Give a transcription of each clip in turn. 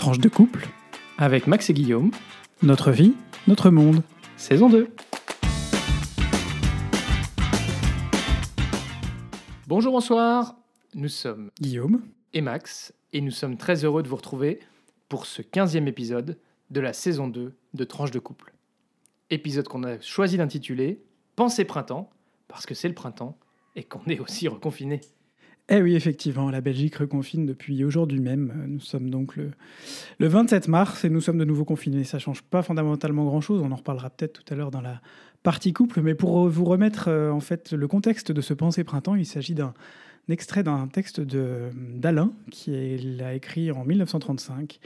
Tranche de couple, avec Max et Guillaume, notre vie, notre monde. saison 2. Bonjour, bonsoir. Nous sommes Guillaume, et Max, et nous sommes très heureux de vous retrouver pour ce 15e épisode de la saison 2 de Tranche de couple. Épisode qu'on a choisi d'intituler Pensée printemps, parce que c'est le printemps et qu'on est aussi reconfiné. Eh oui, effectivement, la Belgique reconfine depuis aujourd'hui même. Nous sommes donc le, le 27 mars et nous sommes de nouveau confinés. Ça change pas fondamentalement grand-chose. On en reparlera peut-être tout à l'heure dans la partie couple. Mais pour vous remettre euh, en fait le contexte de ce Pensée printemps, il s'agit d'un extrait d'un texte d'Alain qui l'a écrit en 1935.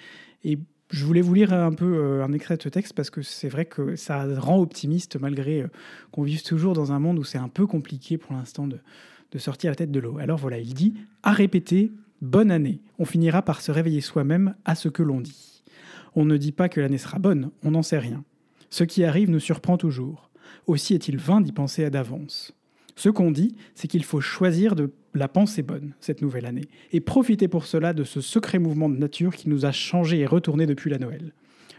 Et je voulais vous lire un peu euh, un extrait de ce texte parce que c'est vrai que ça rend optimiste malgré euh, qu'on vive toujours dans un monde où c'est un peu compliqué pour l'instant de, de sortir la tête de l'eau. Alors voilà, il dit à répéter bonne année. On finira par se réveiller soi-même à ce que l'on dit. On ne dit pas que l'année sera bonne, on n'en sait rien. Ce qui arrive nous surprend toujours. Aussi est-il vain d'y penser à d'avance. Ce qu'on dit, c'est qu'il faut choisir de la penser bonne cette nouvelle année et profiter pour cela de ce secret mouvement de nature qui nous a changé et retourné depuis la Noël.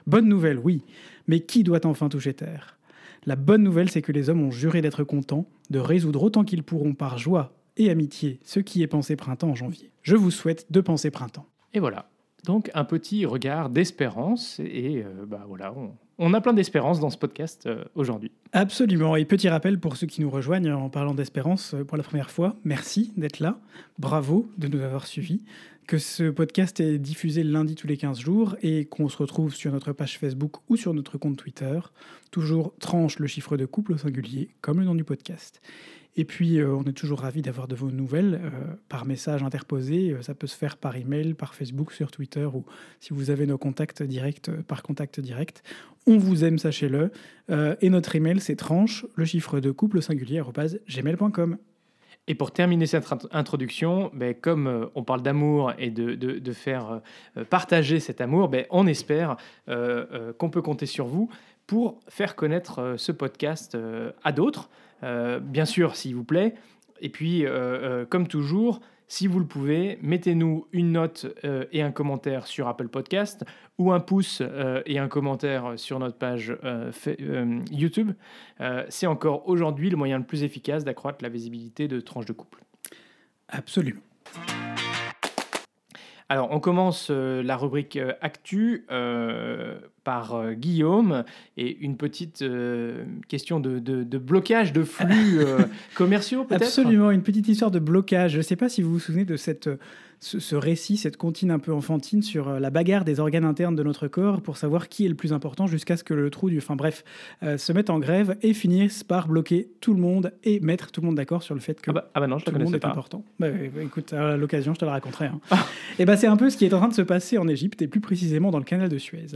Bonne nouvelle, oui, mais qui doit enfin toucher terre? La bonne nouvelle, c'est que les hommes ont juré d'être contents, de résoudre autant qu'ils pourront par joie et amitié ce qui est pensé printemps en janvier. Je vous souhaite de penser printemps. Et voilà. Donc un petit regard d'espérance. Et euh, bah voilà, on, on a plein d'espérance dans ce podcast euh, aujourd'hui. Absolument. Et petit rappel pour ceux qui nous rejoignent en parlant d'espérance euh, pour la première fois, merci d'être là. Bravo de nous avoir suivis. Que ce podcast est diffusé lundi tous les 15 jours et qu'on se retrouve sur notre page Facebook ou sur notre compte Twitter. Toujours tranche le chiffre de couple au singulier, comme le nom du podcast. Et puis, euh, on est toujours ravis d'avoir de vos nouvelles euh, par message interposé. Euh, ça peut se faire par email, par Facebook, sur Twitter ou si vous avez nos contacts directs, par contact direct. On vous aime, sachez-le. Et notre email, c'est tranche, le chiffre de couple singulier, gmail.com. Et pour terminer cette int- introduction, ben, comme euh, on parle d'amour et de, faire euh, partager cet amour, ben, on espère euh, euh, qu'on peut compter sur vous pour faire connaître euh, ce podcast euh, à d'autres, Euh, bien sûr, s'il vous plaît. Et puis, euh, euh, comme toujours, si vous le pouvez, mettez-nous une note euh, et un commentaire sur Apple Podcast ou un pouce euh, et un commentaire sur notre page euh, YouTube. C'est encore aujourd'hui le moyen le plus efficace d'accroître la visibilité de tranches de couple. Absolument. Alors, on commence euh, la rubrique euh, Actu euh, par Guillaume et une petite question de, de- de blocage de flux commerciaux, peut-être? Absolument, une petite histoire de blocage. Je ne sais pas si vous vous souvenez de cette, ce, ce récit, cette comptine un peu enfantine sur euh, la bagarre des organes internes de notre corps pour savoir qui est le plus important jusqu'à ce que le trou du... Enfin bref, euh, se mette en grève et finisse par bloquer tout le monde et mettre tout le monde d'accord sur le fait que Ah bah, ah bah non, je tout le monde est pas. important. Bah, ouais, écoute, à l'occasion, je te le raconterai. hein. et ben, c'est un peu ce qui est en train de se passer en Égypte et plus précisément dans le canal de Suez.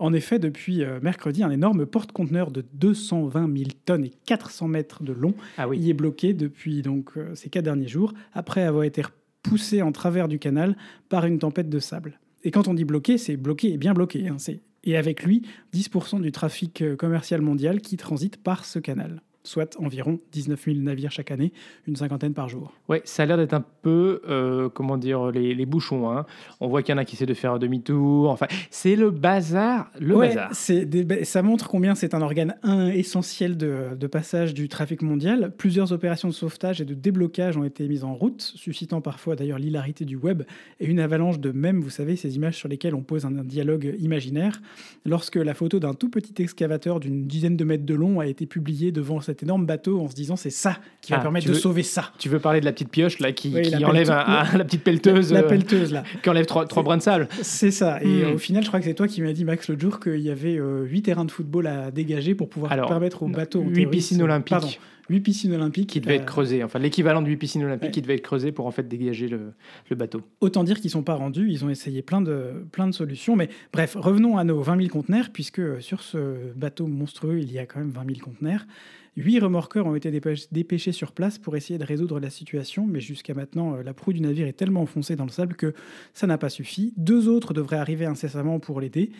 En effet, depuis euh, mercredi, un énorme porte-conteneur de 220 000 tonnes et 400 mètres de long Ah oui. il est bloqué depuis donc euh, ces quatre derniers jours après avoir été poussé en travers du canal par une tempête de sable. Et quand on dit bloqué, c'est bloqué et bien bloqué. hein, et avec lui, 10% du trafic euh, commercial mondial qui transite par ce canal, soit environ 19 000 navires chaque année, une cinquantaine par jour. Ouais, ça a l'air d'être un peu, euh, comment dire, les, les bouchons. hein. On voit qu'il y en a qui essaient de faire demi-tour. Enfin, c'est le bazar, le Ouais, bazar. des- ça montre combien c'est un organe un, essentiel de, de passage du trafic mondial. Plusieurs opérations de sauvetage et de déblocage ont été mises en route, suscitant parfois d'ailleurs l'hilarité du web et une avalanche de mèmes, vous savez, ces images sur lesquelles on pose un, un dialogue imaginaire. Lorsque la photo d'un tout petit excavateur d'une dizaine de mètres de long a été publiée devant cet énorme bateau en se disant c'est ça qui va Ah, permettre de sauver ça. Tu veux parler de la petite pioche là qui, Oui, qui la enlève pelleteuse- un- un- la petite pelleteuse, La euh, pelleteuse là. qui enlève trois, trois brins de sable. C'est ça. Et Hmm. euh, au final, je crois que c'est toi qui m'as dit, Max, l'autre jour, qu'il y avait euh, huit terrains de football à dégager pour pouvoir Alors, permettre aux bateaux. en Huit piscines olympiques Pardon, huit piscines olympiques. qui devaient euh, être creusées. Enfin, l'équivalent de huit piscines olympiques Ouais. qui devaient être creusées pour en fait dégager le, le bateau. Autant dire qu'ils sont pas rendus. Ils ont essayé plein de, plein de solutions. Mais bref, revenons à nos 20 000 conteneurs, puisque euh, sur ce bateau monstrueux, il y a quand même 20 000 conteneurs. Huit remorqueurs ont été dépêch- dépêchés sur place pour essayer de résoudre la situation, mais jusqu'à maintenant, euh, la proue du navire est tellement enfoncée dans le sable que ça n'a pas suffi. Deux autres devraient arriver incessamment pour l'aider.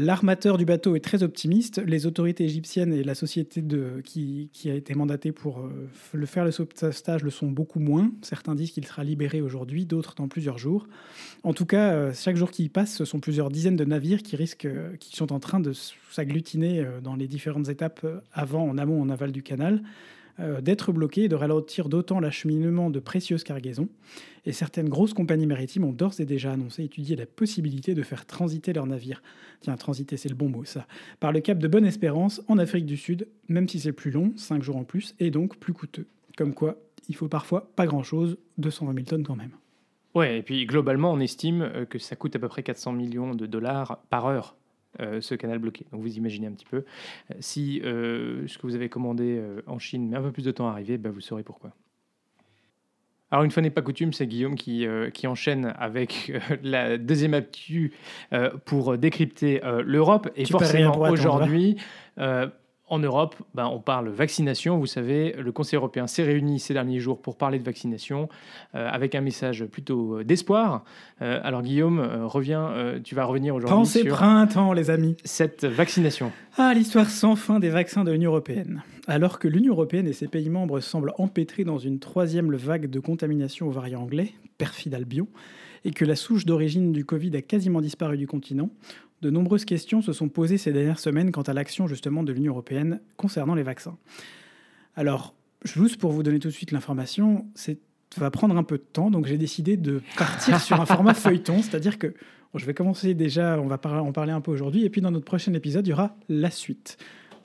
L'armateur du bateau est très optimiste. Les autorités égyptiennes et la société qui, a été mandatée pour euh, le faire le sauvetage le sont beaucoup moins. Certains disent qu'il sera libéré aujourd'hui, d'autres dans plusieurs jours. En tout cas, euh, chaque jour qui passe, ce sont plusieurs dizaines de navires qui risquent, euh, qui sont en train de s'agglutiner dans les différentes étapes avant, en amont, en aval du canal. Euh, d'être bloqués et de ralentir d'autant l'acheminement de précieuses cargaisons. Et certaines grosses compagnies maritimes ont d'ores et déjà annoncé étudier la possibilité de faire transiter leurs navires. Tiens, transiter, c'est le bon mot, ça. Par le cap de Bonne-Espérance, en Afrique du Sud, même si c'est plus long, 5 jours en plus, et donc plus coûteux. Comme quoi, il faut parfois pas grand-chose, 220 000 tonnes quand même. Ouais, et puis globalement, on estime euh, que ça coûte à peu près 400 millions de dollars par heure euh, ce canal bloqué. Donc vous imaginez un petit peu. Euh, si euh, ce que vous avez commandé en Chine met un peu plus de temps à arriver, ben vous saurez pourquoi. Alors une fois n'est pas coutume, c'est Guillaume qui, qui enchaîne avec la deuxième actu pour décrypter l'Europe. Et forcément aujourd'hui, en Europe, ben, on parle vaccination. Vous savez, le Conseil européen s'est réuni ces derniers jours pour parler de vaccination euh, avec un message plutôt euh, d'espoir. Euh, alors Guillaume, reviens, tu vas revenir aujourd'hui Pensez printemps, les amis. Cette vaccination. Ah, l'histoire sans fin des vaccins de l'Union européenne. Alors que l'Union européenne et ses pays membres semblent empêtrés dans une troisième vague de contamination au variant anglais, perfide Albion, et que la souche d'origine du Covid a quasiment disparu du continent, de nombreuses questions se sont posées ces dernières semaines quant à l'action justement de l'Union européenne concernant les vaccins. Alors, juste pour vous donner tout de suite l'information, ça va prendre un peu de temps, donc j'ai décidé de partir sur un format feuilleton, c'est-à-dire que je vais commencer déjà, on va en parler un peu aujourd'hui, et puis dans notre prochain épisode, il y aura la suite.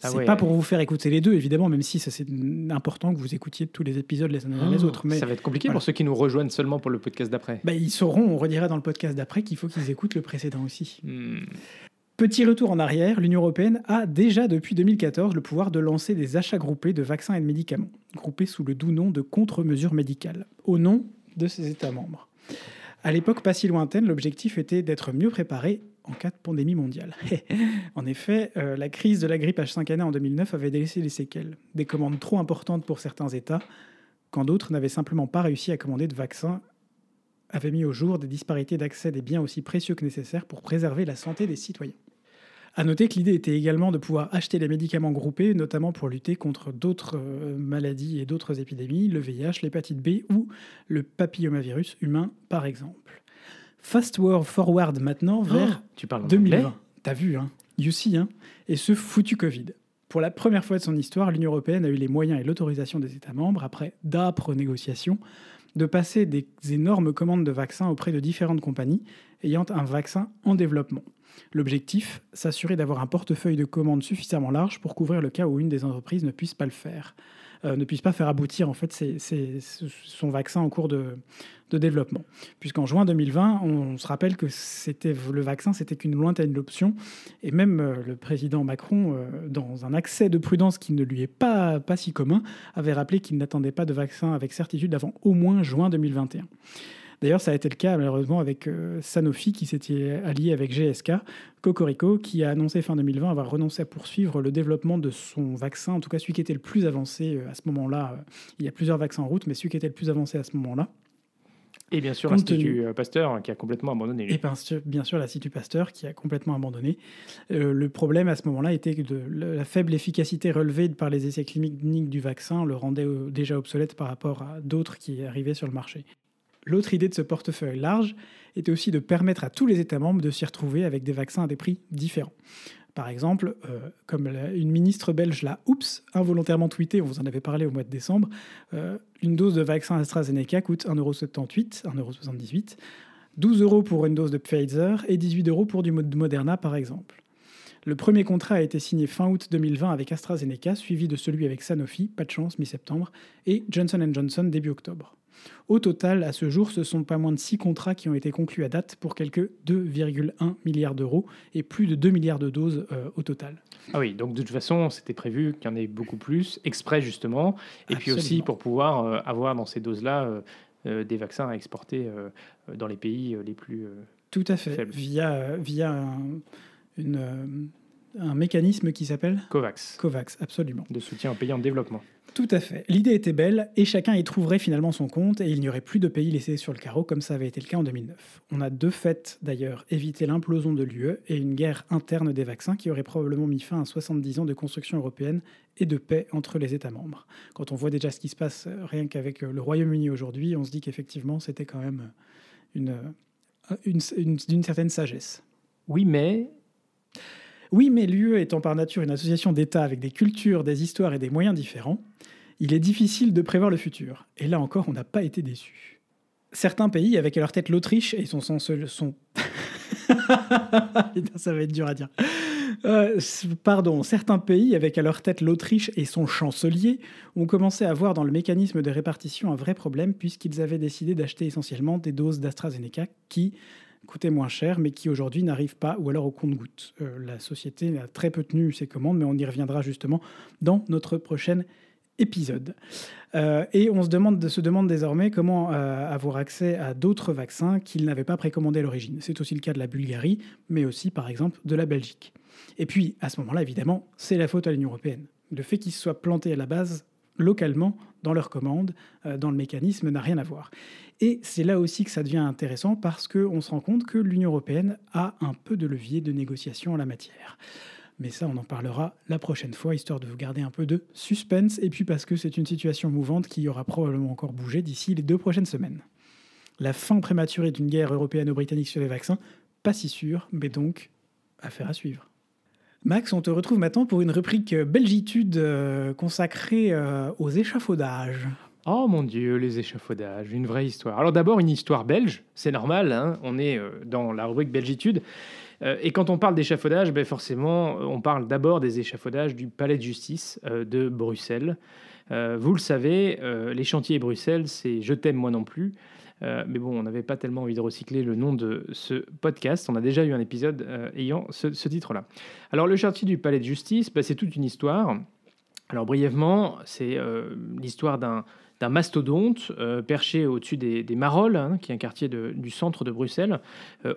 Ah c'est pas pour vous faire écouter les deux, évidemment, même si c'est important que vous écoutiez tous les épisodes les uns derrière les oh, autres. Mais ça va être compliqué pour ceux qui nous rejoignent seulement pour le podcast d'après. Bah, ils sauront, on redira dans le podcast d'après qu'il faut qu'ils écoutent le précédent aussi. Hmm. Petit retour en arrière, l'Union européenne a déjà depuis 2014 le pouvoir de lancer des achats groupés de vaccins et de médicaments, groupés sous le doux nom de contre-mesures médicales, au nom de ses États membres. À l'époque pas si lointaine, l'objectif était d'être mieux préparé en cas de pandémie mondiale. en effet, euh, la crise de la grippe H5N1 en 2009 avait laissé des séquelles, des commandes trop importantes pour certains États, quand d'autres n'avaient simplement pas réussi à commander de vaccins, avaient mis au jour des disparités d'accès des biens aussi précieux que nécessaires pour préserver la santé des citoyens. À noter que l'idée était également de pouvoir acheter les médicaments groupés, notamment pour lutter contre d'autres euh, maladies et d'autres épidémies, le VIH, l'hépatite B ou le papillomavirus humain par exemple. Fast forward maintenant oh, vers tu parles 2020. T'as vu, hein You see, hein Et ce foutu Covid. Pour la première fois de son histoire, l'Union européenne a eu les moyens et l'autorisation des États membres, après d'âpres négociations, de passer des énormes commandes de vaccins auprès de différentes compagnies ayant un vaccin en développement. L'objectif, s'assurer d'avoir un portefeuille de commandes suffisamment large pour couvrir le cas où une des entreprises ne puisse pas le faire. Euh, ne puisse pas faire aboutir en fait son vaccin en cours de, développement. Puisqu'en juin 2020, on, se rappelle que c'était le vaccin, c'était qu'une lointaine option, et même euh, le président Macron, euh, dans un accès de prudence qui ne lui est pas, pas si commun, avait rappelé qu'il n'attendait pas de vaccin avec certitude avant au moins juin 2021. D'ailleurs, ça a été le cas malheureusement avec euh, Sanofi qui s'était allié avec GSK, Cocorico, qui a annoncé fin 2020 avoir renoncé à poursuivre le développement de son vaccin, en tout cas celui qui était le plus avancé euh, à ce moment-là. Euh, il y a plusieurs vaccins en route, mais celui qui était le plus avancé à ce moment-là. Et bien sûr, l'Institut Pasteur qui a complètement abandonné. Et bien sûr, l'Institut Pasteur qui a complètement abandonné. le problème à ce moment-là était que la faible efficacité relevée par les essais cliniques du vaccin le rendait déjà obsolète par rapport à d'autres qui arrivaient sur le marché. L'autre idée de ce portefeuille large était aussi de permettre à tous les États membres de s'y retrouver avec des vaccins à des prix différents. Par exemple, euh, comme une ministre belge l'a, oups, involontairement tweeté, on vous en avait parlé au mois de décembre, euh, une dose de vaccin AstraZeneca coûte 1,78€, 1,78€, 12 euros pour une dose de Pfizer et 18 euros pour du Moderna par exemple. Le premier contrat a été signé fin août 2020 avec AstraZeneca, suivi de celui avec Sanofi, pas de chance, mi-septembre, et Johnson Johnson début octobre. Au total, à ce jour, ce sont pas moins de 6 contrats qui ont été conclus à date pour quelques 2,1 milliards d'euros et plus de 2 milliards de doses euh, au total. Ah oui, donc de toute façon, c'était prévu qu'il y en ait beaucoup plus, exprès justement, et puis aussi pour pouvoir euh, avoir dans ces doses-là euh, des vaccins à exporter dans les pays les plus Tout à fait, via, via une un mécanisme qui s'appelle COVAX, COVAX, absolument. de soutien aux pays en développement. Tout à fait. L'idée était belle et chacun y trouverait finalement son compte et il n'y aurait plus de pays laissés sur le carreau comme ça avait été le cas en 2009. On a de fait d'ailleurs évité l'implosion de l'UE et une guerre interne des vaccins qui aurait probablement mis fin à 70 ans de construction européenne et de paix entre les États membres. Quand on voit déjà ce qui se passe euh, rien qu'avec euh, le Royaume-Uni aujourd'hui, on se dit qu'effectivement c'était quand même euh, une, une- d'une certaine sagesse. Oui, mais Oui, mais l'UE étant par nature une association d'États avec des cultures, des histoires et des moyens différents, il est difficile de prévoir le futur. Et là encore, on n'a pas été déçus. Certains pays, avec à leur tête l'Autriche et son chancelier, ont commencé à voir dans le mécanisme de répartition un vrai problème puisqu'ils avaient décidé d'acheter essentiellement des doses d'AstraZeneca qui coûtaient moins cher, mais qui aujourd'hui n'arrivent pas, ou alors au compte-gouttes. Euh, la société a très peu tenu ses commandes, mais on y reviendra justement dans notre prochaine épisode. Euh, et on se demande, se demande désormais comment euh, avoir accès à d'autres vaccins qu'ils n'avaient pas précommandés à l'origine. C'est aussi le cas de la Bulgarie, mais aussi par exemple de la Belgique. Et puis, à ce moment-là, évidemment, c'est la faute à l'Union européenne. Le fait qu'ils se soient plantés à la base localement dans leurs commandes, euh, dans le mécanisme, n'a rien à voir. Et c'est là aussi que ça devient intéressant parce qu'on se rend compte que l'Union européenne a un peu de levier de négociation en la matière. Mais ça, on en parlera la prochaine fois, histoire de vous garder un peu de suspense, et puis parce que c'est une situation mouvante qui aura probablement encore bougé d'ici les deux prochaines semaines. La fin prématurée d'une guerre européano-britannique sur les vaccins, pas si sûr, mais donc affaire à suivre. Max, on te retrouve maintenant pour une rubrique euh, Belgitude euh, consacrée euh, aux échafaudages. Oh mon Dieu, les échafaudages, une vraie histoire. Alors d'abord, une histoire belge, c'est normal, hein, on est dans la rubrique Belgitude. Et quand on parle d'échafaudage, ben forcément, on parle d'abord des échafaudages du palais de justice de Bruxelles. Vous le savez, les chantiers Bruxelles, c'est Je t'aime moi non plus. Euh, mais bon, on n'avait pas tellement envie de recycler le nom de ce podcast. On a déjà eu un épisode euh, ayant ce, titre-là. Alors le chantier du palais de justice, ben, c'est toute une histoire. Alors brièvement, c'est euh, l'histoire d'un mastodonte perché au-dessus des, Marolles, hein, qui est un quartier du centre de Bruxelles,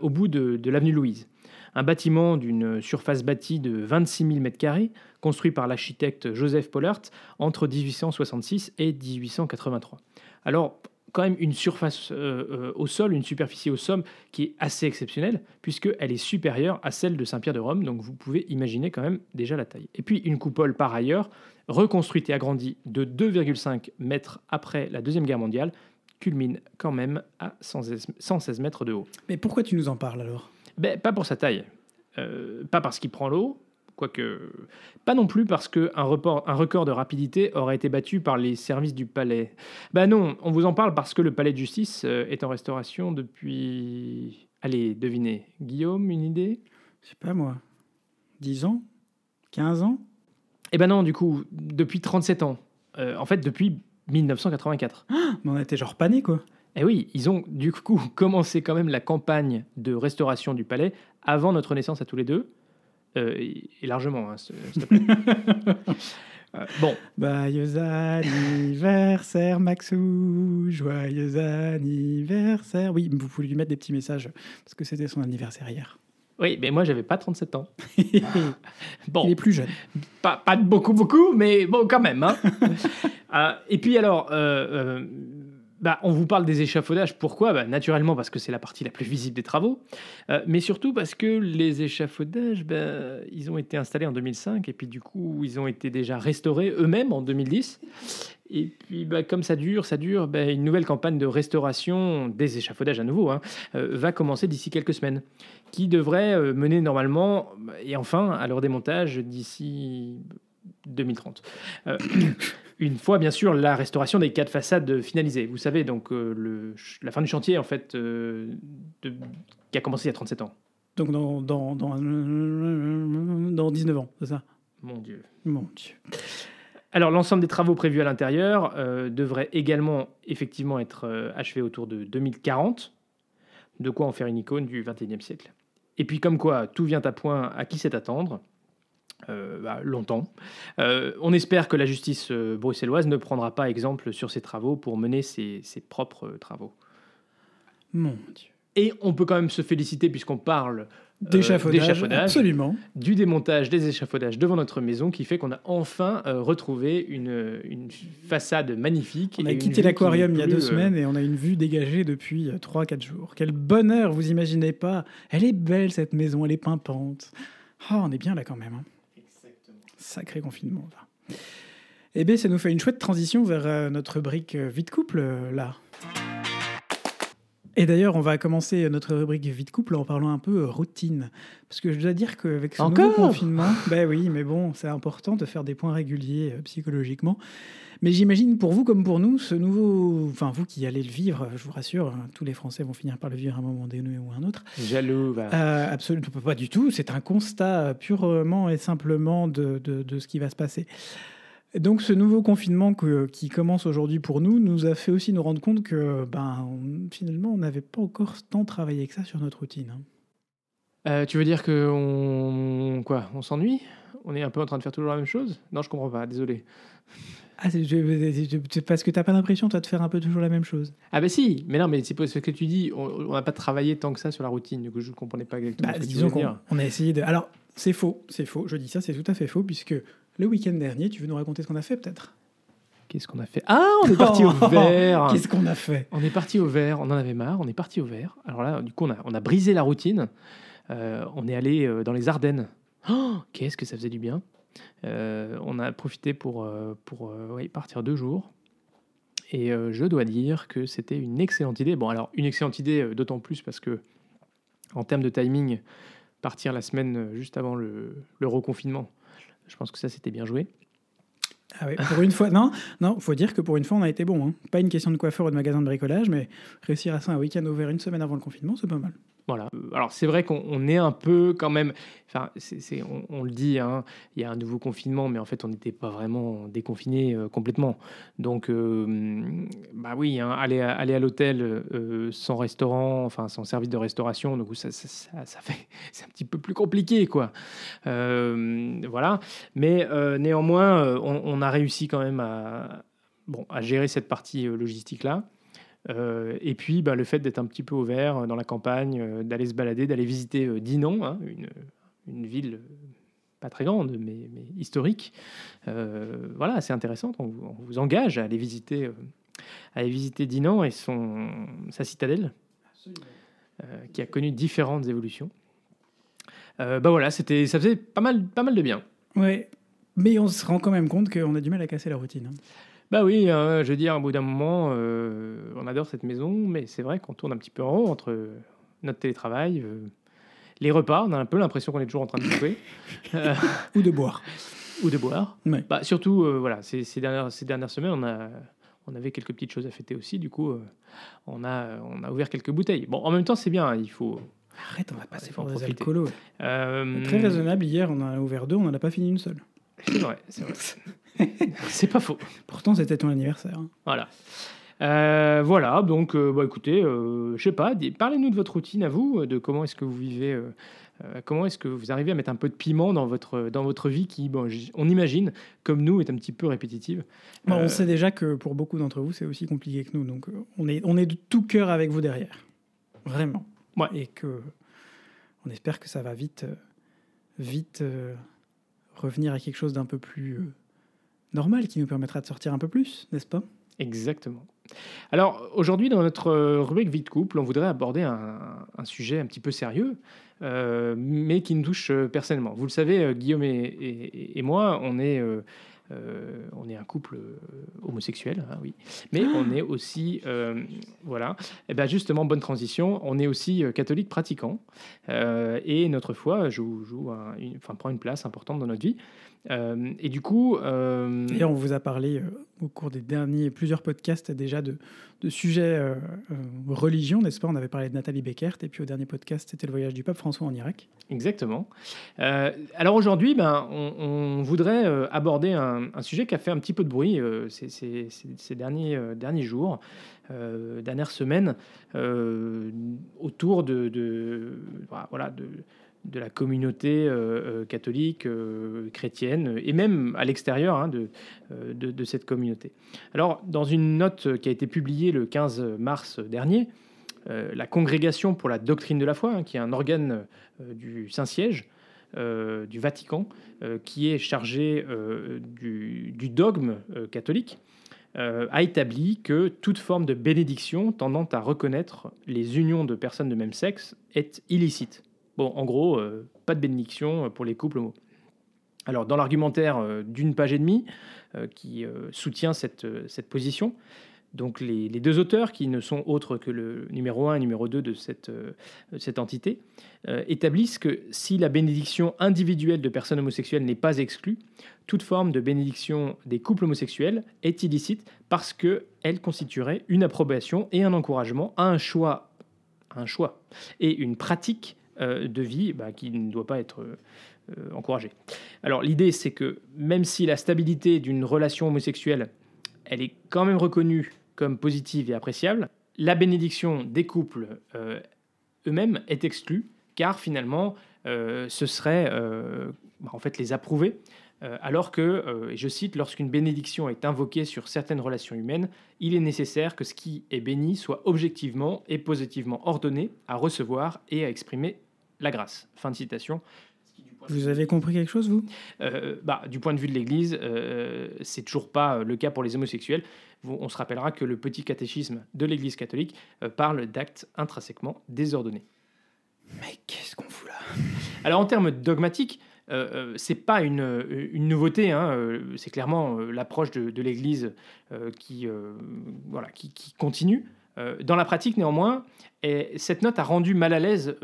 au bout de, l'avenue Louise. Un bâtiment d'une surface bâtie de 26 000 m2, construit par l'architecte Joseph Pollert entre 1866 et 1883. Alors, quand même une surface euh, euh, au sol, une superficie au sol qui est assez exceptionnelle, puisqu'elle est supérieure à celle de Saint-Pierre de Rome, donc vous pouvez imaginer quand même déjà la taille. Et puis une coupole par ailleurs, reconstruite et agrandie de 2,5 mètres après la Deuxième Guerre mondiale, culmine quand même à 116 116 mètres de haut. Mais pourquoi tu nous en parles alors? Ben, pas pour sa taille, Euh, pas parce qu'il prend l'eau, quoique pas non plus parce qu'un un record de rapidité aurait été battu par les services du palais. Ben non, on vous en parle parce que le palais de justice euh, est en restauration depuis... Allez, devinez. Guillaume, une idée? Je sais pas moi. 10 ans? 15 ans? Eh ben non, du coup, depuis 37 ans. Euh, en fait, depuis 1984. Mais on était genre pané quoi. Eh oui, ils ont du coup commencé quand même la campagne de restauration du palais avant notre naissance à tous les deux. Euh, et et largement, hein, s'il te plaît. Euh, bon, Joyeux anniversaire Maxou, joyeux anniversaire. Oui, vous pouvez lui mettre des petits messages parce que c'était son anniversaire hier. oui, mais moi j'avais pas 37 ans. Bon, Il est plus jeune. pas, beaucoup, beaucoup, mais bon, quand même. hein. Euh, et puis alors, euh, euh, bah, on vous parle des échafaudages. Pourquoi? Bah, Naturellement parce que c'est la partie la plus visible des travaux, Euh, mais surtout parce que les échafaudages, bah, ils ont été installés en 2005 et puis du coup, ils ont été déjà restaurés eux-mêmes en 2010. Et puis, comme ça dure, ça dure, une nouvelle campagne de restauration des échafaudages à nouveau hein, euh, va commencer d'ici quelques semaines, qui devrait euh, mener normalement, et enfin, à leur démontage d'ici 2030. Euh, une fois, bien sûr, la restauration des quatre façades finalisées. Vous savez, donc, euh, le, la fin du chantier, en fait, euh, de- qui a commencé il y a 37 ans. Donc dans, dans, dans, dans 19 ans, c'est ça? Mon Dieu. Mon Dieu. Alors, l'ensemble des travaux prévus à l'intérieur devrait également, effectivement, être achevé autour de 2040. De quoi en faire une icône du 21e siècle. Et puis, comme quoi, tout vient à point à qui sait attendre. Euh, bah, longtemps. Euh, on espère que la justice euh, bruxelloise ne prendra pas exemple sur ces travaux pour mener ses, ses propres travaux. Mon Dieu. Et on peut quand même se féliciter, puisqu'on parle d'échafaudage, absolument. du démontage des échafaudages devant notre maison qui fait qu'on a enfin retrouvé une, une façade magnifique. On a quitté l'aquarium il y a deux semaines et on a une vue dégagée depuis 3-4 jours. Quel bonheur, vous imaginez pas Elle est belle cette maison, elle est pimpante. Ah, on est bien là quand même. hein. Sacré confinement. Eh bien, ça nous fait une chouette transition vers euh, notre rubrique euh, Vite Couple, euh, là. Et d'ailleurs, on va commencer notre rubrique Vite Couple en parlant un peu euh, routine. Parce que je dois dire qu'avec ce nouveau Encore? confinement, ben oui, mais bon, c'est important de faire des points réguliers euh, psychologiquement. Mais j'imagine pour vous comme pour nous, ce nouveau. Enfin, vous qui allez le vivre, je vous rassure, hein, tous les Français vont finir par le vivre à un moment donné ou à un autre. Jaloux. va. Euh, absolument pas du tout. C'est un constat purement et simplement de, de- de ce qui va se passer. Et Donc, ce nouveau confinement que- qui commence aujourd'hui pour nous nous a fait aussi nous rendre compte que, ben, on- finalement, on n'avait pas encore tant travaillé que ça sur notre routine. hein. Euh, tu veux dire que on quoi On s'ennuie? On est un peu en train de faire toujours la même chose? Non, je comprends pas. Désolé. Ah, c'est je- c'est parce que t'as pas l'impression, toi, de faire un peu toujours la même chose? Ah ben si, mais non, mais c'est ce que tu dis. On n'a pas travaillé tant que ça sur la routine. Du coup, je ne comprenais pas exactement Bah, ce que disons qu'on dire. on a essayé de. Alors, c'est faux, c'est faux. Je dis ça, c'est tout à fait faux, puisque le week-end dernier, tu veux nous raconter ce qu'on a fait, peut-être? Qu'est-ce qu'on a fait? Ah, on est parti au vert. Qu'est-ce qu'on a fait? On est parti au vert. On en avait marre. On est parti au vert. Alors là, du coup, on a, on a brisé la routine. Euh, on est allé euh, dans les Ardennes. Oh, Qu'est-ce que ça faisait du bien. Euh, on a profité pour, partir deux jours. Et euh, je dois dire que c'était une excellente idée. Bon, alors, une excellente idée, d'autant plus parce que, en termes de timing, partir la semaine juste avant le, le reconfinement, je pense que ça, c'était bien joué. Ah oui, pour une fois, non, non, faut dire que pour une fois, on a été bon. hein. Pas une question de coiffeur ou de magasin de bricolage, mais réussir à ça un week-end ouvert une semaine avant le confinement, c'est pas mal. Voilà. Alors c'est vrai qu'on on est un peu quand même, enfin on, le dit, hein, il y a un nouveau confinement, mais en fait on n'était pas vraiment déconfiné euh, complètement. Donc euh, bah oui, hein, aller, à, l'hôtel euh, sans restaurant, enfin sans service de restauration, donc ça, ça, fait, c'est un petit peu plus compliqué quoi. Voilà. Mais néanmoins, on, on a réussi quand même à, bon, à gérer cette partie logistique là. Euh, et puis, bah, le fait d'être un petit peu au vert euh, dans la campagne, euh, d'aller se balader, d'aller visiter Dinan, hein, une, une ville pas très grande, mais, mais historique. Voilà, c'est intéressant. On, vous- on vous engage à aller visiter, à aller visiter Dinan et son, sa citadelle, qui a connu différentes évolutions. Euh, bah voilà, c'était, ça faisait pas mal, pas mal de bien. Ouais, mais on se rend quand même compte qu'on a du mal à casser la routine. hein. Bah oui, hein, je veux dire, au bout d'un moment, euh, on adore cette maison, mais c'est vrai qu'on tourne un petit peu en rond entre notre télétravail, euh, les repas, on a un peu l'impression qu'on est toujours en train de bouffer, euh, Ou de boire. ou de boire. Ouais. Bah, surtout, euh, voilà, ces, ces dernières, ces dernières semaines, on, a, on avait quelques petites choses à fêter aussi, du coup, euh, on, a, on a ouvert quelques bouteilles. Bon, en même temps, c'est bien, hein, il faut... Arrête, on va passer pour des alcoolos. euh, Très raisonnable. Hier, on en a ouvert deux, on n'en a pas fini une seule. C'est vrai, c'est vrai. c'est pas faux. Pourtant, c'était ton anniversaire. Voilà. Euh, voilà, donc euh, bah, écoutez, euh, je sais pas, parlez-nous de votre routine à vous, de comment est-ce que vous vivez, comment est-ce que vous arrivez à mettre un peu de piment dans votre, dans votre vie qui, bon, on imagine, comme nous, est un petit peu répétitive. Bon, On sait déjà que pour beaucoup d'entre vous, c'est aussi compliqué que nous. Donc, on est, on est de tout cœur avec vous derrière. Vraiment. Ouais. Et que on espère que ça va vite, vite revenir à quelque chose d'un peu plus normal qui nous permettra de sortir un peu plus, n'est-ce pas? Exactement. Alors aujourd'hui, dans notre euh, rubrique Vie de couple, on voudrait aborder un, un sujet un petit peu sérieux, euh, mais qui nous touche euh, personnellement. Vous le savez, Guillaume et, et- et moi, on est, euh, euh, on est un couple homosexuel, hein, oui, mais on est aussi, voilà, et ben justement, bonne transition, on est aussi catholique pratiquant, et notre foi joue, joue un- une- enfin, prend une place importante dans notre vie. Euh, et du coup, euh, D'ailleurs, on vous a parlé euh, au cours des derniers plusieurs podcasts déjà de, de sujets euh, religion, n'est-ce pas? On avait parlé de Nathalie Beckert, et puis au dernier podcast, c'était le voyage du pape François en Irak. Exactement. Alors aujourd'hui, ben, on, on voudrait aborder un, un sujet qui a fait un petit peu de bruit ces, ces- ces- ces derniers, derniers jours, dernières semaines, autour de, de- voilà, de, de la communauté euh, euh, catholique, euh, chrétienne, et même à l'extérieur hein, de, cette communauté. Alors, dans une note qui a été publiée le 15 mars dernier, la Congrégation pour la doctrine de la foi, hein, qui est un organe du Saint-Siège, du Vatican, qui est chargé du, dogme catholique, a établi que toute forme de bénédiction tendant à reconnaître les unions de personnes de même sexe est illicite. Bon, en gros, pas de bénédiction pour les couples homo. Alors, dans l'argumentaire euh, d'une page et demie euh, qui euh, soutient cette, position, donc les, deux auteurs, qui ne sont autres que le numéro 1 et numéro 2 de cette, cette entité, établissent que si la bénédiction individuelle de personnes homosexuelles n'est pas exclue, toute forme de bénédiction des couples homosexuels est illicite parce qu'elle constituerait une approbation et un encouragement à un choix, un choix et une pratique de vie bah, qui ne doit pas être euh, encourager. Alors l'idée, c'est que même si la stabilité d'une relation homosexuelle, elle est quand même reconnue comme positive et appréciable, la bénédiction des couples euh, eux-mêmes est exclue, car finalement, euh, ce serait bah, en fait les approuver. alors que, je cite, lorsqu'une bénédiction est invoquée sur certaines relations humaines, il est nécessaire que ce qui est béni soit objectivement et positivement ordonné à recevoir et à exprimer la grâce. Fin de citation. Vous avez compris quelque chose, vous? Euh, bah, Du point de vue de l'Église, euh, c'est toujours pas le cas pour les homosexuels. On se rappellera que le petit catéchisme de l'Église catholique euh, parle d'actes intrinsèquement désordonnés. Mais qu'est-ce qu'on fout là? Alors en termes dogmatiques, euh, c'est pas une, une nouveauté, hein, c'est clairement l'approche de, l'Église qui, voilà, qui, qui continue. Dans la pratique, néanmoins, et cette note a rendu mal à l'aise,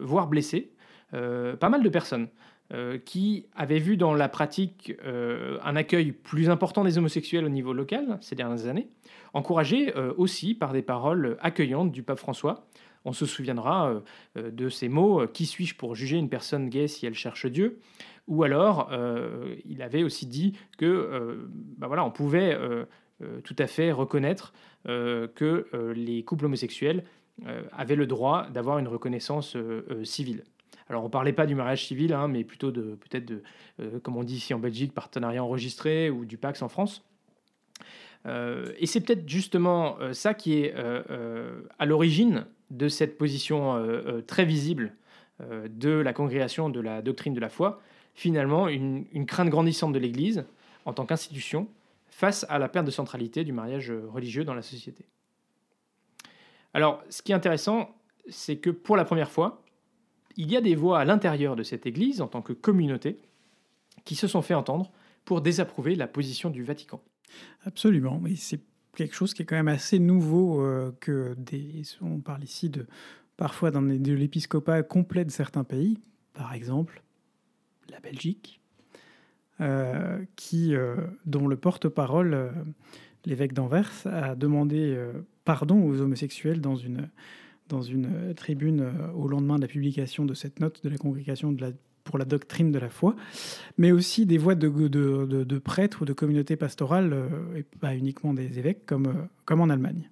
voire blessé, euh, pas mal de personnes euh, qui avaient vu dans la pratique euh, un accueil plus important des homosexuels au niveau local ces dernières années, encouragés aussi par des paroles accueillantes du pape François. On se souviendra de ces mots Qui suis-je pour juger une personne gay si elle cherche Dieu? Ou alors, il avait aussi dit que bah voilà, on pouvait tout à fait reconnaître que les couples homosexuels avaient le droit d'avoir une reconnaissance civile. Alors, on parlait pas du mariage civil, hein, mais plutôt de peut-être de, euh, comme on dit ici en Belgique, partenariat enregistré ou du Pax en France. Euh, et c'est peut-être justement euh, ça qui est à l'origine de cette position très visible de la congrégation de la doctrine de la foi, finalement une crainte grandissante de l'Église en tant qu'institution face à la perte de centralité du mariage religieux dans la société. Alors, ce qui est intéressant, c'est que pour la première fois, il y a des voix à l'intérieur de cette Église, en tant que communauté, qui se sont fait entendre pour désapprouver la position du Vatican. Absolument, mais c'est quelque chose qui est quand même assez nouveau euh, que des, on parle ici de parfois dans de l'épiscopat complet de certains pays, par exemple la Belgique, qui, euh, dont le porte-parole, l'évêque d'Anvers, a demandé pardon aux homosexuels dans une dans une euh, tribune euh, au lendemain de la publication de cette note de la congrégation pour la doctrine de la foi, mais aussi des voix de, prêtres ou de communautés pastorales, euh, et pas uniquement des évêques, comme, comme en Allemagne.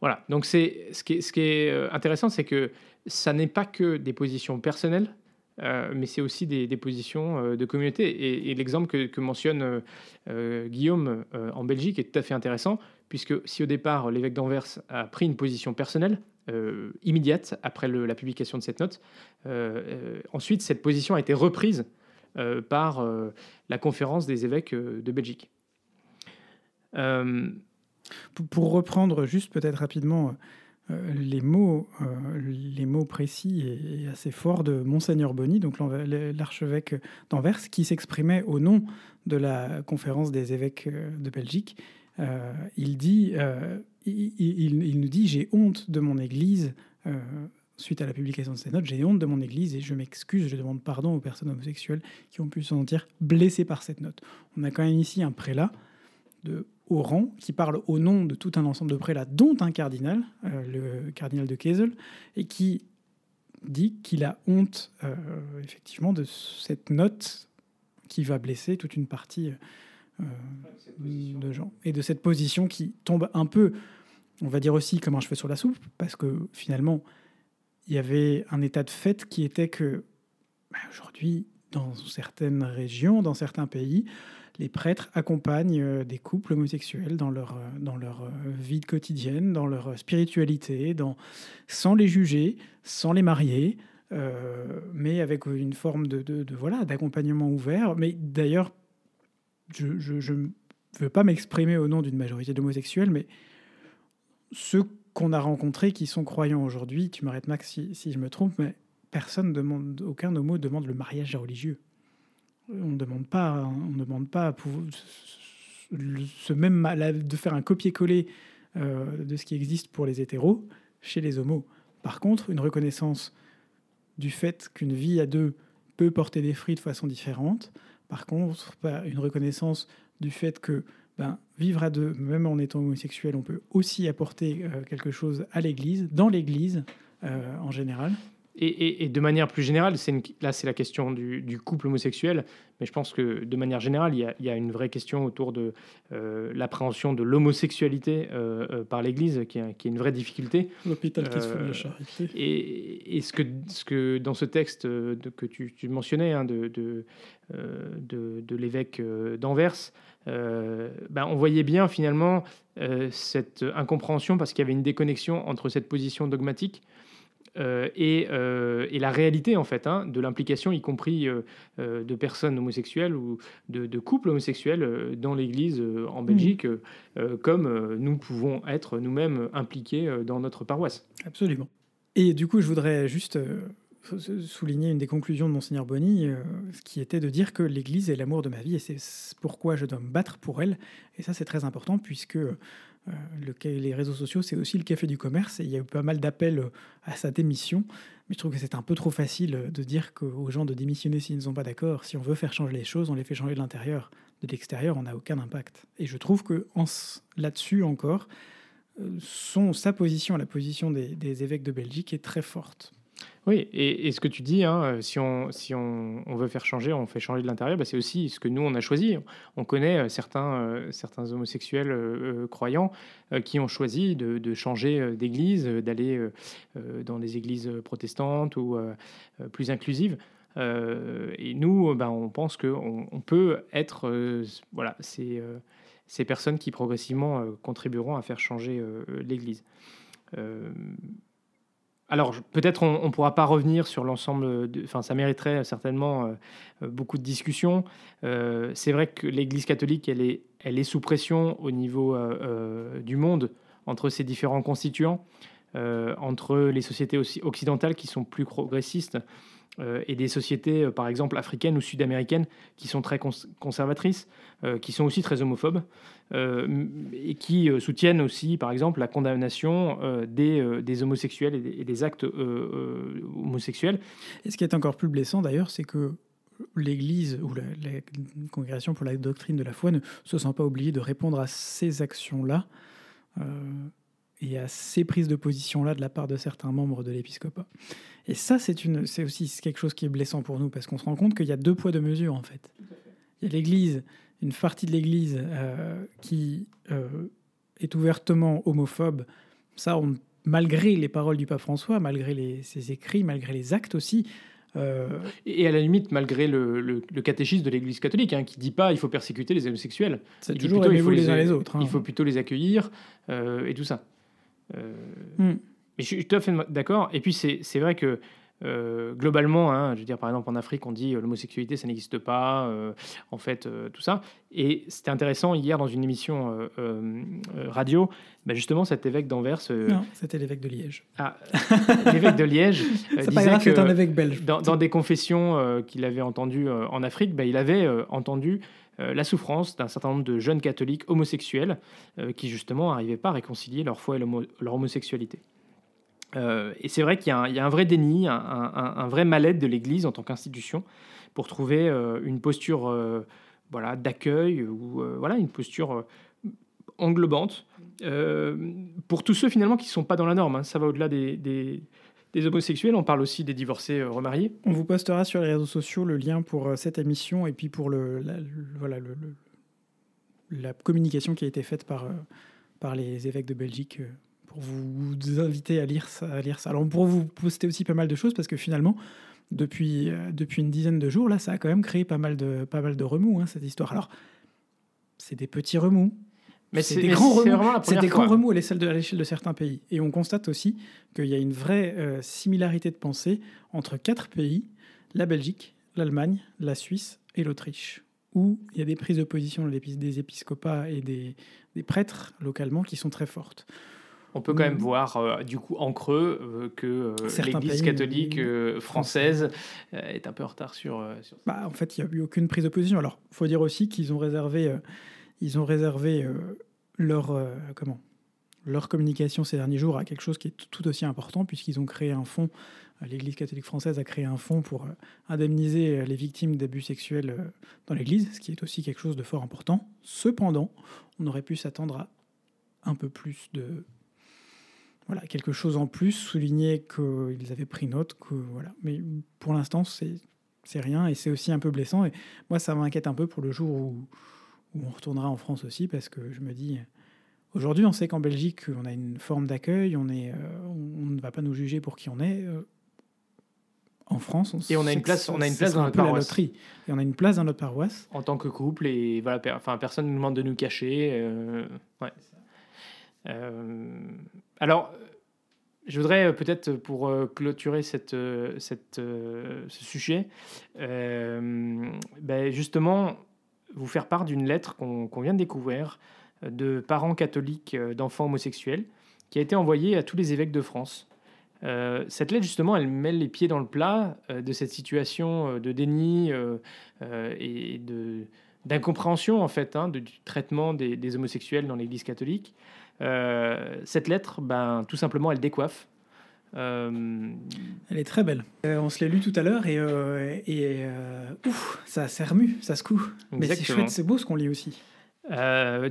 Voilà, donc c'est, ce, ce qui est intéressant, c'est que ça n'est pas que des positions personnelles, mais c'est aussi des, positions de communauté. Et, l'exemple que, mentionne Guillaume en Belgique est tout à fait intéressant, puisque si au départ l'évêque d'Anvers a pris une position personnelle, euh, immédiate après la publication de cette note. Euh, euh, ensuite, cette position a été reprise par la conférence des évêques de Belgique. Pour reprendre juste peut-être rapidement les mots, les mots précis et, assez forts de Monseigneur Bonny, donc l'archevêque d'Anvers, qui s'exprimait au nom de la conférence des évêques de Belgique. il dit il, nous dit J'ai honte de mon Église. Euh, suite à la publication de ces notes, j'ai honte de mon Église et je m'excuse, je demande pardon aux personnes homosexuelles qui ont pu se sentir blessées par cette note. On a quand même ici un prélat de haut rang qui parle au nom de tout un ensemble de prélats, dont un cardinal, euh, le cardinal de Kesel, et qui dit qu'il a honte euh, effectivement de cette note qui va blesser toute une partie de gens. Et de cette position qui tombe un peu, on va dire aussi comme un cheveu sur la soupe, parce que finalement, il y avait un état de fait qui était que bah, aujourd'hui, dans certaines régions, dans certains pays, les prêtres accompagnent des couples homosexuels dans leur, dans leur vie quotidienne, dans leur spiritualité, sans les juger, sans les marier, mais avec une forme de, de, voilà d'accompagnement ouvert. Mais d'ailleurs, je ne veux pas m'exprimer au nom d'une majorité d'homosexuels, mais ceux qu'on a rencontrés qui sont croyants aujourd'hui, tu m'arrêtes Max si, si, je me trompe, mais personne demande, aucun homo demande le mariage religieux. On ne demande pas, on demande pas ce même de faire un copier-coller euh, de ce qui existe pour les hétéros chez les homos. Par contre, une reconnaissance du fait qu'une vie à deux peut porter des fruits de façon différente. Par contre, une reconnaissance du fait que ben, vivre à deux, même en étant homosexuel, on peut aussi apporter euh, quelque chose à l'Église, dans l'Église euh, en général. Et, de manière plus générale, là c'est la question du, couple homosexuel, mais je pense que de manière générale, il y a, une vraie question autour de euh, l'appréhension de l'homosexualité par l'Église, qui, est une vraie difficulté. L'hôpital qui se fait de la charité. Et, ce, que, ce que dans ce texte que tu, mentionnais hein, de, de, de l'évêque d'Anvers, euh, ben, on voyait bien finalement euh, cette incompréhension parce qu'il y avait une déconnexion entre cette position dogmatique euh, et, la réalité en fait hein, de l'implication, y compris de personnes homosexuelles ou de, couples homosexuels dans l'Église en Belgique, comme nous pouvons être nous-mêmes impliqués dans notre paroisse. Absolument. Et du coup, je voudrais juste souligner une des conclusions de Monseigneur Bonny, euh, qui était de dire que l'Église est l'amour de ma vie et c'est pourquoi je dois me battre pour elle. Et ça, c'est très important puisque euh, le, les réseaux sociaux, c'est aussi le café du commerce et il y a eu pas mal d'appels euh, à sa démission. Mais je trouve que c'est un peu trop facile de dire aux gens de démissionner s'ils ne sont pas d'accord. Si on veut faire changer les choses, on les fait changer de l'intérieur. De l'extérieur, on n'a aucun impact. Et je trouve que là-dessus encore, sa position, la position des évêques de Belgique est très forte. Oui, et, ce que tu dis, hein, si, on, si on, veut faire changer, on fait changer de l'intérieur, bah, c'est aussi ce que nous, on a choisi. On connaît euh, certains, euh, certains homosexuels euh, croyants qui ont choisi de, changer d'église, d'aller dans des églises protestantes ou plus inclusives. et nous, bah, on pense qu'on on peut être voilà, ces personnes qui progressivement contribueront à faire changer l'Église. Alors, peut-être on ne pourra pas revenir sur l'ensemble, enfin, ça mériterait certainement euh, beaucoup de discussions. Euh, c'est vrai que l'Église catholique, elle est, elle est sous pression au niveau euh, du monde, entre ses différents constituants, entre les sociétés aussi occidentales qui sont plus progressistes euh, et des sociétés, euh, par exemple, africaines ou sud-américaines, qui sont très conservatrices, euh, qui sont aussi très homophobes, et qui soutiennent aussi, par exemple, la condamnation des, des, homosexuels et des, actes homosexuels. Et ce qui est encore plus blessant, d'ailleurs, c'est que l'Église ou la, la, Congrégation pour la doctrine de la foi ne se sent pas obligée de répondre à ces actions-là et à ces prises de position-là de la part de certains membres de l'épiscopat. Et ça, c'est, une, c'est aussi quelque chose qui est blessant pour nous, parce qu'on se rend compte qu'il y a deux poids, deux mesures, en fait. Il y a l'Église, une partie de l'Église euh, qui euh, est ouvertement homophobe. Ça, on, malgré les paroles du pape François, malgré les, ses écrits, malgré les actes aussi, euh, et à la limite, malgré le, le, catéchisme de l'Église catholique, hein, qui dit pas il faut persécuter les homosexuels, c'est toujours plutôt, il faut les, uns les autres. Hein. Il faut plutôt les accueillir et tout ça. Euh, hmm. Mais je suis tout à fait d'accord. Et puis, c'est vrai que euh, globalement, hein, je veux dire, par exemple, en Afrique, on dit euh, l'homosexualité, ça n'existe pas, en fait, tout ça. Et c'était intéressant hier dans une émission radio, bah, justement, cet évêque d'Anvers. non, c'était l'évêque de Liège. Ah, l'évêque de Liège disait que un évêque belge. Dans, dans des confessions qu'il avait entendues en Afrique, bah, il avait entendu la souffrance d'un certain nombre de jeunes catholiques homosexuels euh, qui justement n'arrivaient pas à réconcilier leur foi et leur homosexualité. Euh, et c'est vrai qu'il y, a un vrai déni, un, vrai mal-être de l'Église en tant qu'institution pour trouver une posture voilà, d'accueil ou voilà, une posture englobante pour tous ceux finalement qui ne sont pas dans la norme. Hein. Ça va au-delà des homosexuels, on parle aussi des divorcés euh, remariés. On vous postera sur les réseaux sociaux le lien pour euh, cette émission et puis pour le, la, voilà, la communication qui a été faite par, euh, par les évêques de Belgique pour vous inviter à lire ça. À lire ça. Alors on pourra vous poster aussi pas mal de choses parce que finalement, depuis, depuis une dizaine de jours, là, ça a quand même créé pas mal de, pas mal de remous, hein, cette histoire. Alors, c'est des petits remous. Mais c'est des grands remous. C'est des grands à l'échelle de, à l'échelle de certains pays. Et on constate aussi qu'il y a une vraie euh, similarité de pensée entre quatre pays, la Belgique, l'Allemagne, la Suisse et l'Autriche, où il y a des prises de position des épis- des épiscopats et des, des prêtres localement qui sont très fortes. On peut quand même Mm. voir, euh, du coup, en creux, euh, que euh, l'Église pays, catholique euh, française euh, est un peu en retard sur. euh, sur- Bah, en fait, il n'y a eu aucune prise de position. Alors, il faut dire aussi qu'ils ont réservé, euh, ils ont réservé euh, leur, euh, comment, leur communication ces derniers jours à quelque chose qui est tout- aussi important, puisqu'ils ont créé un fonds, euh, l'Église catholique française a créé un fonds pour indemniser les victimes d'abus sexuels dans l'Église, ce qui est aussi quelque chose de fort important. Cependant, on aurait pu s'attendre à un peu plus de... Voilà, quelque chose en plus, souligner qu'ils avaient pris note, que voilà. Mais pour l'instant, c'est rien et c'est aussi un peu blessant. Et moi, ça m'inquiète un peu pour le jour où, où on retournera en France aussi, parce que je me dis, aujourd'hui, on sait qu'en Belgique, on a une forme d'accueil, on, est, euh, on, on ne va pas nous juger pour qui on est. euh, en France, on Et on a une place- on a une place dans notre paroisse. loterie. Et on a une place dans notre paroisse. en tant que couple et voilà per- enfin personne ne nous demande de nous cacher euh, ouais. Euh, alors je voudrais peut-être pour clôturer cette, cette, ce sujet euh, ben, justement vous faire part d'une lettre qu'on vient de découvrir euh, de parents catholiques euh, d'enfants homosexuels qui a été envoyée à tous les évêques de France. Euh, cette lettre, justement, elle met les pieds dans le plat de cette situation de déni et de d'incompréhension en fait hein, du traitement des, homosexuels dans l'Église catholique. Cette lettre, ben, tout simplement, elle décoiffe. Euh, Elle est très belle. Euh, on se l'est lu tout à l'heure et, euh, et ouf, ça s'est remu, ça secoue. Mais c'est Exactement. chouette, c'est beau ce qu'on lit aussi.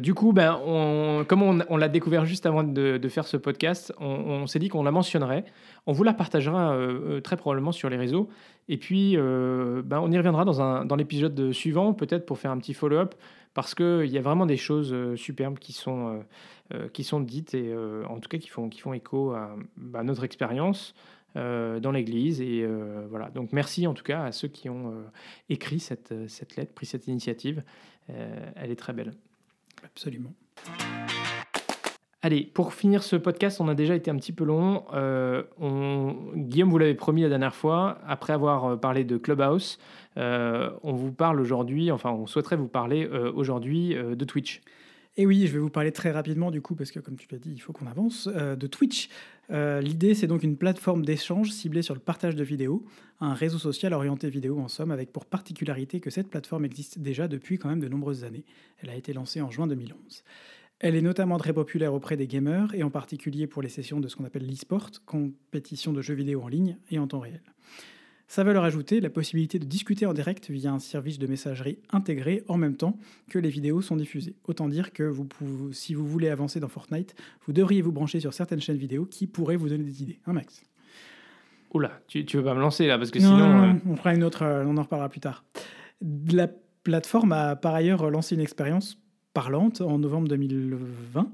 Du coup, ben, on, comme on, on l'a découvert juste avant de, de faire ce podcast, on, on s'est dit qu'on la mentionnerait. On vous la partagera très probablement sur les réseaux. Et puis, ben, on y reviendra dans, un, dans l'épisode suivant, peut-être pour faire un petit follow-up, parce qu'il y a vraiment des choses euh, superbes qui sont, euh, euh, qui sont dites et en tout cas qui font, qui font écho à ben, notre expérience. dans l'Église et voilà donc merci en tout cas à ceux qui ont écrit cette, cette lettre pris cette initiative elle est très belle Absolument. Allez, pour finir ce podcast, on a déjà été un petit peu long. Euh, on- Guillaume, vous l'avez promis la dernière fois, après avoir parlé de Clubhouse, on vous parle aujourd'hui, enfin on souhaiterait vous parler euh, aujourd'hui euh, de Twitch. Et oui, je vais vous parler très rapidement du coup, parce que comme tu l'as dit, il faut qu'on avance, euh, de Twitch. Euh, L'idée, c'est donc une plateforme d'échange ciblée sur le partage de vidéos, un réseau social orienté vidéo en somme, avec pour particularité que cette plateforme existe déjà depuis quand même de nombreuses années. Elle a été lancée en juin 2011. Elle est notamment très populaire auprès des gamers, et en particulier pour les sessions de ce qu'on appelle l'e-sport, compétition de jeux vidéo en ligne et en temps réel. Sa valeur ajoutée, la possibilité de discuter en direct via un service de messagerie intégré en même temps que les vidéos sont diffusées. Autant dire que vous pouvez, si vous voulez avancer dans Fortnite, vous devriez vous brancher sur certaines chaînes vidéo qui pourraient vous donner des idées. Hein, Max? Oula, tu, tu veux pas me lancer là, parce que Non, sinon... non, euh, on fera une autre, euh, on en reparlera plus tard. La plateforme a par ailleurs lancé une expérience parlante en novembre 2020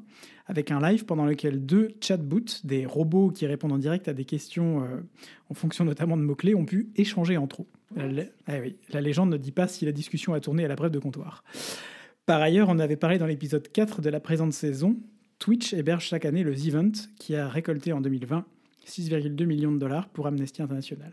avec un live pendant lequel deux chatbots, des robots qui répondent en direct à des questions euh, en fonction notamment de mots-clés, ont pu échanger entre eux. La, ah oui, la légende ne dit pas si la discussion a tourné à la brève de comptoir. Par ailleurs, on avait parlé dans l'épisode 4 de la présente saison, Twitch héberge chaque année le The Event qui a récolté en 2020 6,2 millions de dollars pour Amnesty International.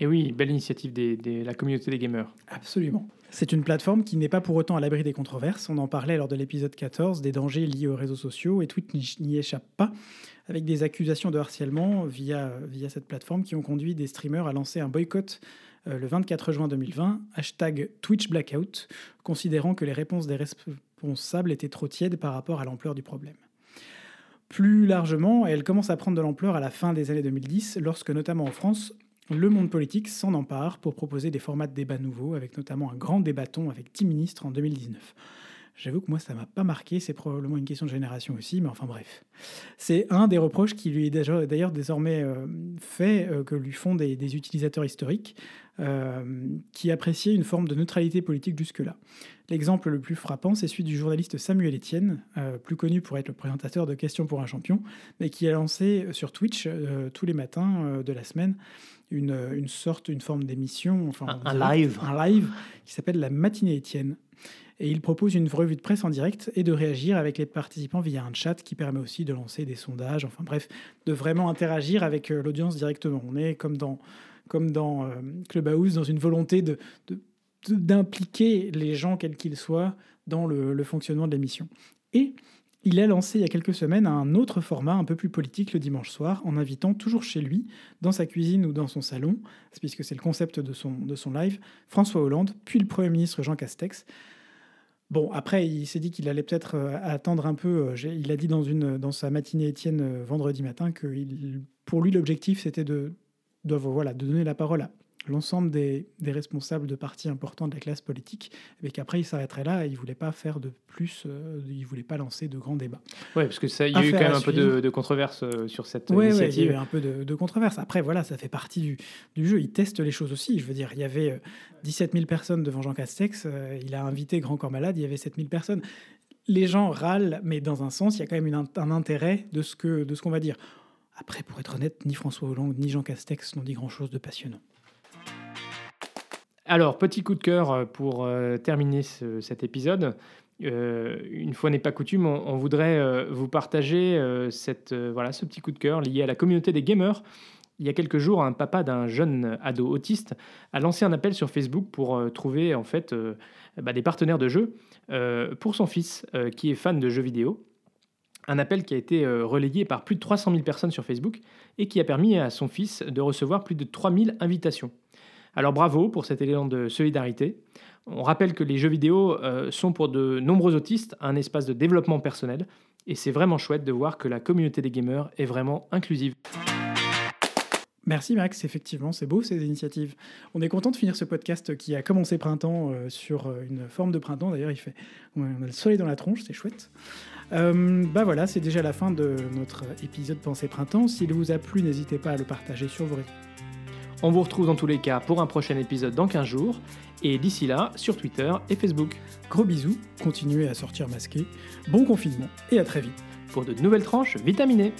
Et oui, belle initiative de la communauté des gamers. Absolument. C'est une plateforme qui n'est pas pour autant à l'abri des controverses. On en parlait lors de l'épisode 14 des dangers liés aux réseaux sociaux et Twitch n'y- échappe pas, avec des accusations de harcèlement via, via cette plateforme qui ont conduit des streamers à lancer un boycott euh, le 24 juin 2020, hashtag Twitch Blackout, considérant que les réponses des responsables étaient trop tièdes par rapport à l'ampleur du problème. Plus largement, elle commence à prendre de l'ampleur à la fin des années 2010, lorsque notamment en France, le monde politique s'en empare pour proposer des formats de débat nouveaux, avec notamment un grand débatton avec 10 ministres en 2019. J'avoue que moi, ça m'a pas marqué. C'est probablement une question de génération aussi, mais enfin bref. C'est un des reproches qui lui est d'ailleurs désormais euh, fait, euh, que lui font des, utilisateurs historiques, euh, qui appréciaient une forme de neutralité politique jusque-là. L'exemple le plus frappant, c'est celui du journaliste Samuel Etienne, plus connu pour être le présentateur de Questions pour un champion, mais qui a lancé sur Twitch tous les matins de la semaine une, une sorte, une forme d'émission, enfin un, live, un live qui s'appelle la matinée Etienne et il propose une revue de presse en direct et de réagir avec les participants via un chat qui permet aussi de lancer des sondages, enfin bref, de vraiment interagir avec euh, l'audience directement. On est comme dans, comme dans euh, Clubhouse, dans une volonté de, d'impliquer les gens, quels qu'ils soient, dans le, le fonctionnement de l'émission. Et il a lancé il y a quelques semaines un autre format un peu plus politique le dimanche soir, en invitant toujours chez lui, dans sa cuisine ou dans son salon, puisque c'est le concept de son, de live, François Hollande, puis le Premier ministre Jean Castex, Bon, après, il s'est dit qu'il allait peut-être euh, attendre un peu. Euh, il a dit dans sa matinée Étienne euh, vendredi matin que pour lui, l'objectif, c'était de, de, voilà, de donner la parole à l'ensemble des, responsables de partis importants de la classe politique, et qu'après il s'arrêterait là et il voulait pas faire de plus, euh, il voulait pas lancer de grands débats. Oui, parce que ça, il y a eu quand même un peu de, controverse euh, sur cette initiative. il y a eu un peu de, controverse. Après, voilà, ça fait partie du, du, jeu. Il teste les choses aussi. Je veux dire, il y avait 17 euh, 000 personnes devant Jean Castex. il a invité Grand Corps Malade. Il y avait 7 000 personnes. Les gens râlent, mais dans un sens, il y a quand même un intérêt de ce que de ce qu'on va dire. Après, pour être honnête, ni François Hollande ni Jean Castex n'ont dit grand-chose de passionnant. Alors, petit coup de cœur euh, pour euh, terminer cet épisode. Euh, une fois n'est pas coutume, on, voudrait vous partager cette, voilà, ce petit coup de cœur lié à la communauté des gamers. Il y a quelques jours, un papa d'un jeune ado autiste a lancé un appel sur Facebook pour trouver en fait bah, des partenaires de jeu pour son fils qui est fan de jeux vidéo. Un appel qui a été relayé par plus de 300 000 personnes sur Facebook et qui a permis à son fils de recevoir plus de 3000 invitations. Alors bravo pour cet élan de solidarité. On rappelle que les jeux vidéo euh, sont pour de nombreux autistes un espace de développement personnel et c'est vraiment chouette de voir que la communauté des gamers est vraiment inclusive. Merci Max, effectivement, c'est beau ces initiatives. On est content de finir ce podcast qui a commencé printemps euh, sur euh, une forme de printemps. D'ailleurs, il fait, on a le soleil dans la tronche, c'est chouette. bah voilà, c'est déjà la fin de notre épisode Pensée Printemps. S'il vous a plu, n'hésitez pas à le partager sur vos réseaux on vous retrouve dans tous les cas pour un prochain épisode dans 15 jours. Et d'ici là, sur Twitter et Facebook. Gros bisous, continuez à sortir masqué. Bon confinement et à très vite. Pour de nouvelles tranches vitaminées.